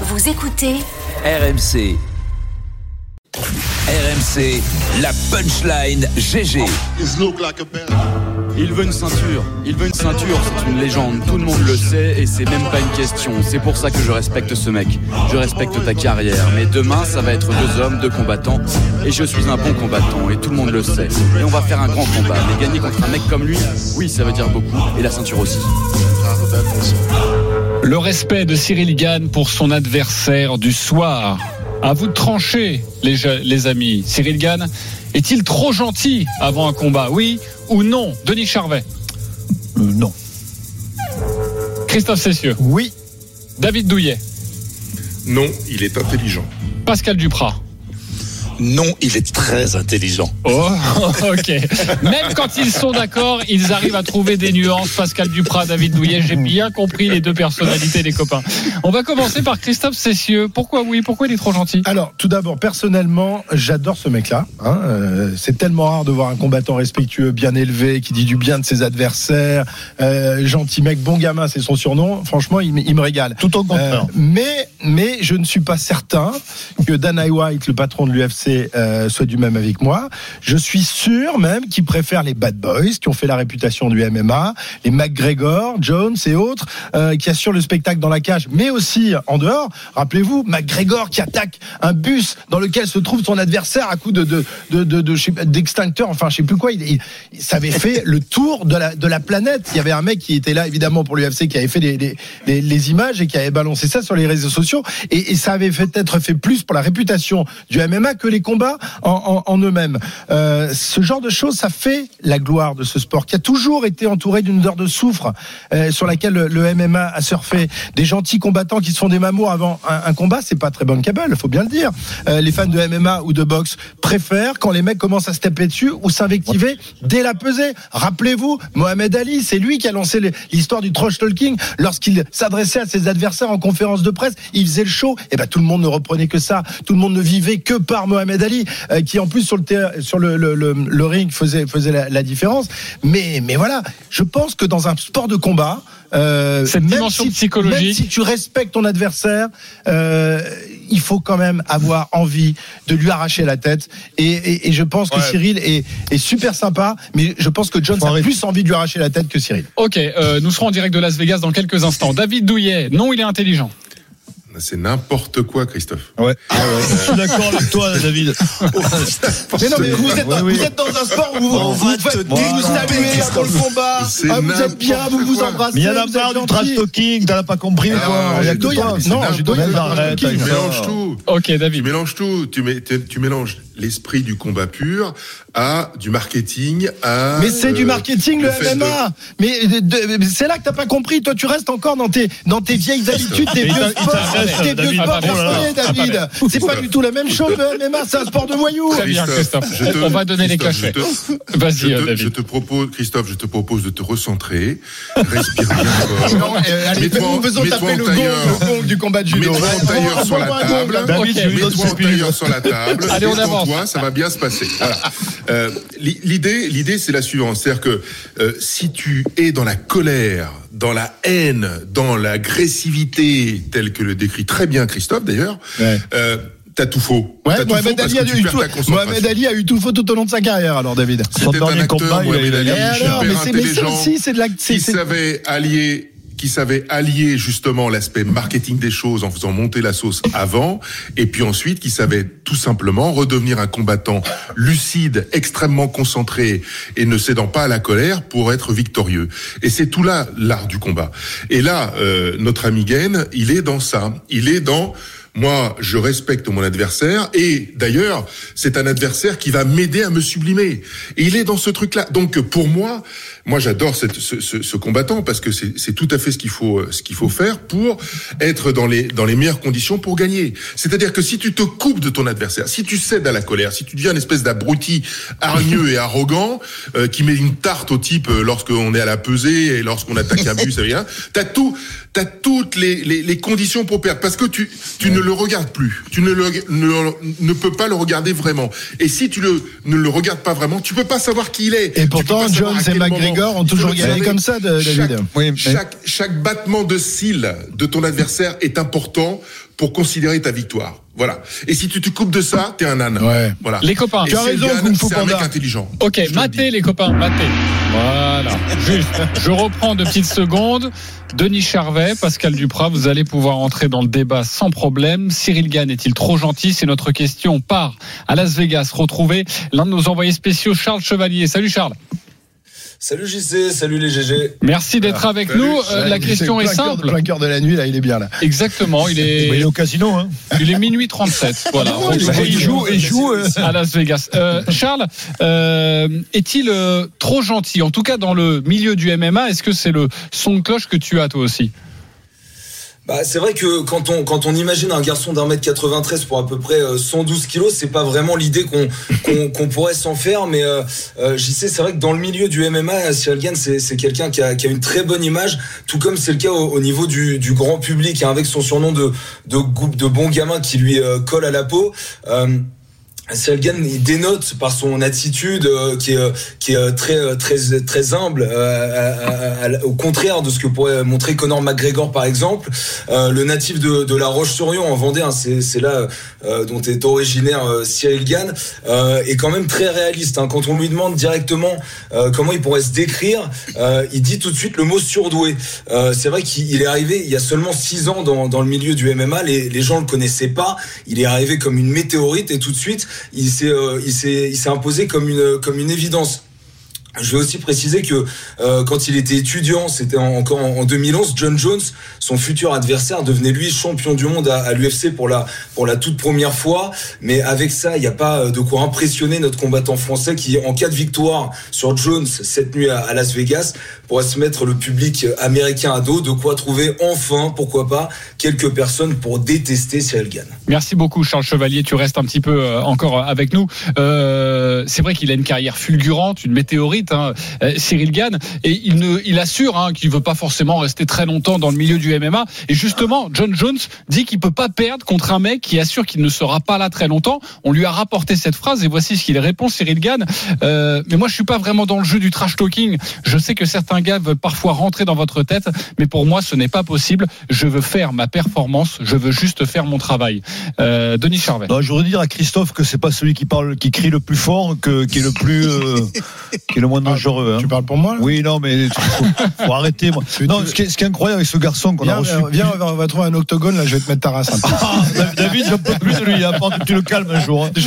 Vous écoutez RMC. RMC, la punchline GG. Il veut une ceinture, il veut une ceinture, c'est une légende, tout le monde le sait et c'est même pas une question. C'est pour ça que je respecte ce mec. Je respecte ta carrière, mais demain ça va être deux hommes, deux combattants et je suis un bon combattant et tout le monde le sait. Et on va faire un grand combat, mais gagner contre un mec comme lui, oui, ça veut dire beaucoup et la ceinture aussi. Le respect de Cyril Gann pour son adversaire du soir. À vous de trancher, les, je- les amis. Cyril Gann est-il trop gentil avant un combat Oui ou non? Denis Charvet non. Christophe Cessieux Oui. David Douillet Non, il est intelligent. Pascal Duprat Non, il est très intelligent. Oh, ok. Même quand ils sont d'accord, ils arrivent à trouver des nuances. Pascal Duprat, David Douillet, j'ai bien compris les deux personnalités des copains. On va commencer par Christophe Cessieux. Pourquoi oui? Pourquoi il est trop gentil? Alors, tout d'abord, personnellement, j'adore ce mec-là. hein. Euh, c'est tellement rare de voir un combattant respectueux, bien élevé, qui dit du bien de ses adversaires, euh, gentil mec, bon gamin, c'est son surnom. Franchement, il, me- il me régale. Tout au contraire. Euh, mais, mais je ne suis pas certain que Dana White, le patron de l'UFC, euh, soit du même avec moi. Je suis sûr même qu'il préfère les bad boys qui ont fait la réputation du MMA, les McGregor, Jones et autres euh, qui assurent le spectacle dans la cage, mais aussi en dehors. Rappelez-vous, McGregor qui attaque un bus dans lequel se trouve son adversaire à coup de d'extincteur, enfin je sais plus quoi. Il, ça avait fait le tour de la planète. Il y avait un mec qui était là évidemment pour l'UFC qui avait fait les, images et qui avait balancé ça sur les réseaux sociaux et, et ça avait peut-être fait plus pour la réputation du MMA que les combats en, eux-mêmes. Euh, ce genre de choses, ça fait la gloire de ce sport qui a toujours été entouré d'une odeur de soufre euh, sur laquelle le, MMA a surfé. Des gentils combattants qui se font des mamours avant un, un combat, c'est pas très bankable, faut bien le dire. Euh, les fans de MMA ou de boxe préfèrent quand les mecs commencent à se taper dessus ou s'invectiver dès la pesée. Rappelez-vous, Mohamed Ali, c'est lui qui a lancé l'histoire du trash talking lorsqu'il s'adressait à ses adversaires en conférence de presse. Il faisait le show. Et ben tout le monde ne reprenait que ça. Tout le monde ne vivait que par Mohamed Ali, euh, qui en plus sur le terrain- sur le, le, le- le ring faisait faisait la, la différence. Mais mais voilà, je pense que dans un sport de combat. Euh, Cette même dimension si- psychologique. même si tu respectes ton adversaire, euh, il faut quand même avoir envie de lui arracher la tête. Et, et- et je pense que Ouais. Cyril est, est super sympa, mais je pense que Jones Faut a arrêter. plus envie de lui arracher la tête que Cyril. Ok, euh, nous serons en direct de Las Vegas dans quelques instants. David Douillet, non, il est intelligent. C'est n'importe quoi, Christophe. Ouais. Je suis d'accord avec toi, David. Mais non, mais vous êtes, Oui, oui. vous êtes dans un sport où vous, On vous, va faites, saluez avant le combat, ah, vous êtes bien, vous vous embrassez. Mais il y en a vous marre du trash talking, t'as pas compris ou Non, quoi j'ai Il y a que Doyen- toi. non, j'ai Doyen- Mais arrête Tu mélanges tout. Ok, Tu David. mélanges tout. Tu, mets- tu- tu mélanges l'esprit du combat pur à du marketing, à. Mais c'est du euh, marketing le, de- MMA. Mais de- de- mais c'est là que t'as pas compris. Toi, tu restes encore dans tes dans tes vieilles habitudes, il vieux sports, t'intéresse, tes vieux David. sports Attends, oh là là. personnels, David. C'est pas du tout la même chose. Le MMA, c'est un sport de voyous. Très bien, Christophe. je te- On va donner les cachets. je te- Vas-y, euh, te, je David. te propose, Christophe, je te propose de te recentrer, respire bien fort. Non, euh, allez, en- faisons taper le gong, le gong du combat de judo. Mets-toi en tailleur sur la table. David, Mets-toi en tailleur sur la table. Allez, on avance. Détends-toi, ça va bien se passer. Voilà. Euh, li- l'idée, l'idée, c'est la suivante, c'est-à-dire que euh, si tu es dans la colère, dans la haine, dans l'agressivité, telle que le décrit très bien Christophe d'ailleurs, Ouais. euh, t'as tout faux. Ouais, tout Mohamed faux Ali, a eu tout, ta concentration. Mohamed Ali a eu tout faux tout au long de sa carrière, alors David. C'était un acteur, combat, Mohamed Ali, super alors, mais c'est mais ça intelligent, aussi, c'est de la. c'est- qui savait allier qui savait allier justement l'aspect marketing des choses en faisant monter la sauce avant, et puis ensuite qui savait tout simplement redevenir un combattant lucide, extrêmement concentré et ne cédant pas à la colère pour être victorieux. Et c'est tout là l'art du combat. Et là, euh, notre ami Gain, il est dans ça. Il est dans moi, je respecte mon adversaire et d'ailleurs, c'est un adversaire qui va m'aider à me sublimer. Et il est dans ce truc-là. Donc pour moi, moi j'adore ce, ce- ce combattant parce que c'est c'est tout à fait ce qu'il faut euh, ce qu'il faut faire pour être dans les dans les meilleures conditions pour gagner. C'est-à-dire que si tu te coupes de ton adversaire, si tu cèdes à la colère, si tu deviens une espèce d'abruti hargneux et arrogant euh, qui met une tarte au type euh, lorsqu'on est à la pesée et lorsqu'on attaque un bus, ça vient, t'as tout t'as toutes les, les, les conditions pour perdre parce que tu tu ne le regardes plus, tu ne le ne, ne peux pas le regarder vraiment. Et si tu le ne le regardes pas vraiment, tu peux pas savoir qui il est. Et Tu pourtant, Jones et McGregor ont toujours gagné comme ça, Chaque- David. Oui, mais- chaque chaque battement de cils de ton adversaire est important pour considérer ta victoire. Voilà. Et si tu te coupes de ça, t'es un âne. Ouais. Voilà. Les copains. Et Tu as raison, Kung Fu c'est un mec Panda. intelligent. Ok, le dis. les copains, matez. Voilà, juste. Je reprends deux petites secondes. Denis Charvet, Pascal Duprat, vous allez pouvoir entrer dans le débat sans problème. Cyril Gann est-il trop gentil? C'est notre question. On part à Las Vegas retrouver l'un de nos envoyés spéciaux, Charles Chevalier. Salut Charles. Salut JC, salut les GG. Merci d'être avec salut. nous. Euh, la question est simple. Plein cœur de la nuit, là, il est bien là. Exactement, il Il est, est au casino, hein. il est minuit 37. Voilà. Ah il Donc, joue- il joue, il joue. euh, à Las Vegas. Euh, Charles, euh, est-il euh, trop gentil? En tout cas, dans le milieu du MMA, est-ce que c'est le son de cloche que tu as toi aussi? Bah, c'est vrai que quand on quand on imagine un garçon d'un mètre 93 pour à peu près euh, 112 kilos, c'est pas vraiment l'idée qu'on qu'on pourrait s'en faire. Mais euh, euh, JC, c'est vrai que dans le milieu du MMA, Cyril Gann, c'est quelqu'un qui a, qui a une très bonne image, tout comme c'est le cas au, au niveau du, du grand public, hein, avec son surnom de de groupe de bons gamins qui lui euh, colle à la peau. Euh, Gann, il dénote par son attitude euh, qui est euh, qui est euh, très euh, très très humble, euh, au contraire de ce que pourrait montrer Conor McGregor par exemple. Euh, le natif de, de la Roche-sur-Yon en Vendée, hein, c'est là dont est originaire Cyril Gann, est quand même très réaliste. hein. Quand on lui demande directement comment il pourrait se décrire, il dit tout de suite le mot surdoué. C'est vrai qu'il il est arrivé il y a seulement six ans dans, dans le milieu du MMA, les, les gens le connaissaient pas. Il est arrivé comme une météorite et tout de suite il s'est euh, il s'est il s'est imposé comme une comme une évidence. Je vais aussi préciser que euh, quand il était étudiant, c'était en- encore en, en 2011, John Jones, son futur adversaire, devenait lui champion du monde à, l'UFC pour la pour la toute première fois. Mais avec ça, il n'y a pas euh, de quoi impressionner notre combattant français qui, en cas de victoire sur Jones cette nuit à, Las Vegas, pourrait se mettre le public américain à dos. De quoi trouver enfin, pourquoi pas, quelques personnes pour détester Cyril Gann. Merci beaucoup Charles Chevalier, tu restes un petit peu euh, encore avec nous. Euh, c'est vrai qu'il a une carrière fulgurante, une météorite, hein, euh, Cyril Gann, et il, ne, il assure hein, qu'il veut pas forcément rester très longtemps dans le milieu du MMA. Et justement, John Jones dit qu'il peut pas perdre contre un mec qui assure qu'il ne sera pas là très longtemps. On lui a rapporté cette phrase et voici ce qu'il répond, Cyril Gann. Euh, mais moi, je suis pas vraiment dans le jeu du trash talking. Je sais que certains gars veulent parfois rentrer dans votre tête, mais pour moi, ce n'est pas possible. Je veux faire ma performance, je veux juste faire mon travail. Euh, Denis Charvet. Non, je voudrais dire à Christophe que c'est pas celui qui parle, qui crie le plus fort, que, qui est le plus, euh, qui est le moins dangereux. hein. Tu parles pour moi Oui, non, mais faut, faut arrêter. Moi. Non, ce qui, est, ce qui est incroyable avec ce garçon qu'on a reçu. viens, on va- on va trouver un octogone là, je vais te mettre ta race. peu. Ah, David, j'en peux plus de lui. Hein, tu le calmes un jour. hein. Je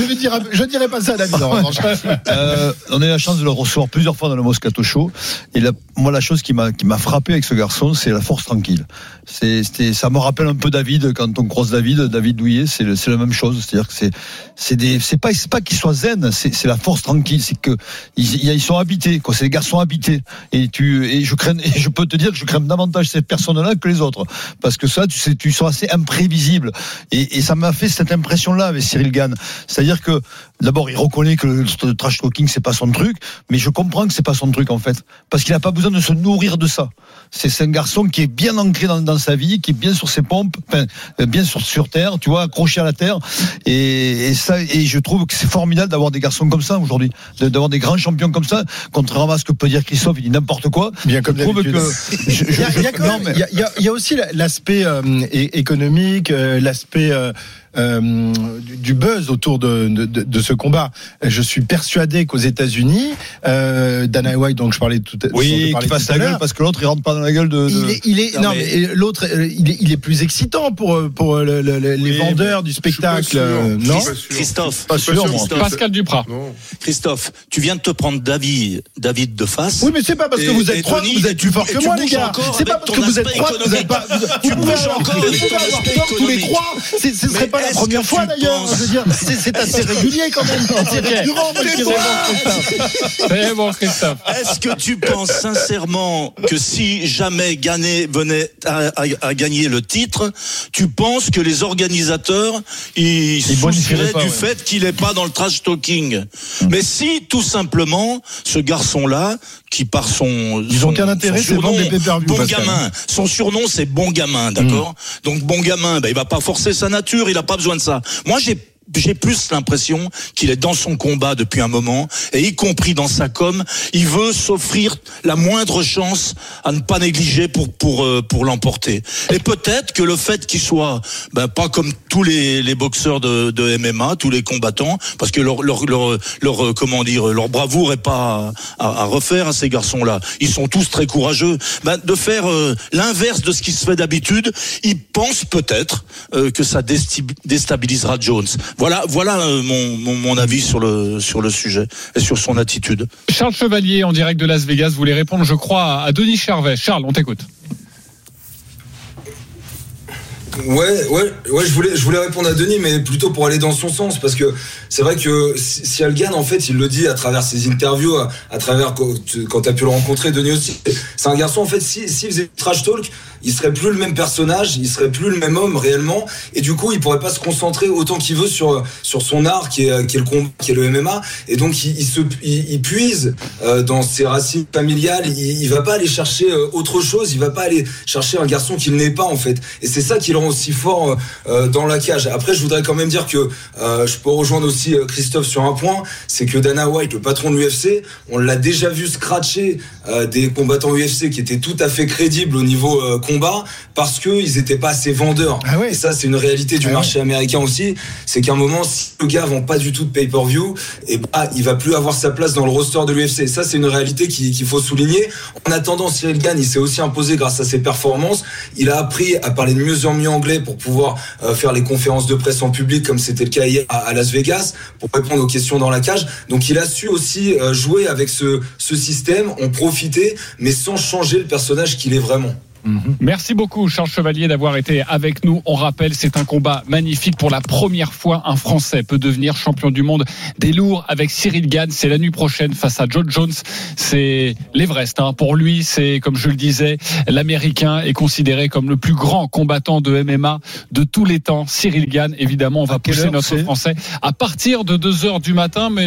je dirai pas ça à David. Euh, on a eu la chance de le recevoir plusieurs fois dans le Moscato Show. Et la- moi, la chose qui m'a frappé avec ce garçon, c'est la force tranquille. C'était- ça me rappelle un peu David quand on croise David, David Douillet, c'est la même chose. C'est-à-dire que c'est pas pas qu'ils soient zen, c'est la force tranquille. C'est que ils, ils sont habités, quoi. C'est des garçons habités. Et tu et je crains je peux te dire que je crains davantage ces personnes-là que les autres, parce que ça, tu sais, tu sont assez imprévisibles. Et, et ça m'a fait cette impression-là avec Cyril Gann. C'est-à-dire que d'abord, il reconnaît que le, trash talking c'est pas son truc, mais je comprends que c'est pas son truc en fait, parce qu'il n'a pas besoin de se nourrir de ça. C'est un garçon qui est bien ancré dans, sa vie, qui est bien sur ses pompes, enfin, euh, bien sur sur terre, tu vois, accroché à la terre. Et, ça, et je trouve que c'est formidable d'avoir des garçons comme ça aujourd'hui, d'avoir des grands champions comme ça. Contrairement à ce que peut dire Christophe, il dit n'importe quoi. Bien comme je trouve d'habitude. Il y a, aussi la- l'aspect euh, économique, euh, l'aspect euh, euh, du- buzz autour de, de, de- de ce combat. Je suis persuadé qu'aux États-Unis, euh, Dana White, dont je parlais tout, je Oui, parlais qu'il fasse tout à la gueule l'heure, parce que l'autre il rentre pas dans la gueule de. de- il est, il est- non, Non, mais, mais- l'autre, euh, il est, il est plus excitant pour pour le- le- le- les Oui, vendeurs du Je spectacle, sûr, euh, je non pas sûr. Christophe, Pas Je sûr. Christophe. Pascal Duprat. Non. Christophe, tu viens de te prendre David, David de face. Oui, mais c'est pas parce que vous êtes trois que vous êtes plus fort que moi, les gars. C'est pas parce que vous êtes trois que vous êtes pas. Vous Tu pouvez avoir, tort tous les trois. C'est- Ce serait pas la première fois d'ailleurs. c'est assez régulier quand même. C'est C'est bon. Christophe. Est-ce que tu penses sincèrement que si jamais Gagné venait à, à- à gagner le titre, tu penses que les organisateurs ils pas, du ouais. fait qu'il est pas dans le trash talking? Mais si tout simplement ce garçon-là, qui par son Ils ont son- qu'un intérêt, c'est vendre des Bon gamin. Son surnom c'est bon gamin, d'accord. Donc bon gamin, ben, il va pas forcer sa nature, il a pas besoin de ça. Moi j'ai j'ai plus l'impression qu'il est dans son combat depuis un moment, et y compris dans sa com, il veut s'offrir la moindre chance à ne pas négliger pour pour euh, pour l'emporter. Et peut-être que le fait qu'il soit ben, pas comme tous les, les boxeurs de, de MMA, tous les combattants, parce que leur leur leur, euh, comment dire leur bravoure est pas à, à refaire à ces garçons-là. Ils sont tous très courageux. Ben, de faire euh, l'inverse de ce qui se fait d'habitude, ils pensent peut-être euh, que ça déstabilisera Jones. Voilà, voilà euh, mon, mon, mon avis sur le sur le sujet et sur son attitude. Charles Chevalier, en direct de Las Vegas, voulait répondre, je crois, à Denis Charvet. Charles, on t'écoute. Ouais, ouais, ouais, je voulais, je voulais répondre à Denis, mais plutôt pour aller dans son sens, parce que c'est vrai que si si elle gagne, en fait, il le dit à travers ses interviews, à, à travers quand, tu- t'as pu le rencontrer, Denis aussi. C'est un garçon, en fait, si, s'il faisait du trash talk, il serait plus le même personnage, il serait plus le même homme réellement, et du coup, il pourrait pas se concentrer autant qu'il veut sur sur son art, qui est, qui est le combat, qui est le MMA, et donc il, se, il, puise euh, dans ses racines familiales. Il, va pas aller chercher euh, autre chose, il va pas aller chercher un garçon qu'il n'est pas en fait, et c'est ça qui le rend aussi fort euh, dans la cage. Après, je voudrais quand même dire que je peux rejoindre aussi Christophe sur un point, c'est que Dana White, le patron de l'UFC, on l'a déjà vu scratcher des combattants UFC qui étaient tout à fait crédibles au niveau combat parce que ils étaient pas assez vendeurs. Ah ouais. Et ça, c'est une réalité du Ah marché américain aussi. C'est qu'à un moment, si le gars vend pas du tout de pay-per-view, et bah, il va plus avoir sa place dans le roster de l'UFC. Ça, c'est une réalité qui- qu'il faut souligner. En attendant, Cyril Gann, il s'est aussi imposé grâce à ses performances. Il a appris à parler de mieux en mieux anglais pour pouvoir euh, faire les conférences de presse en public, comme c'était le cas hier à, à Las Vegas, pour répondre aux questions dans la cage. Donc, il a su aussi euh, jouer avec ce, ce système, en profiter, mais sans changer le personnage qu'il est vraiment. Merci beaucoup, Charles Chevalier, d'avoir été avec nous. On rappelle, c'est un combat magnifique. Pour la première fois, un Français peut devenir champion du monde des lourds avec Cyril Gann. C'est la nuit prochaine face à John Jones. C'est l'Everest. Hein. Pour lui, c'est, comme je le disais, l'Américain est considéré comme le plus grand combattant de MMA de tous les temps. Cyril Gann, évidemment, on va pousser notre Français à partir de 2 heures du matin. Mais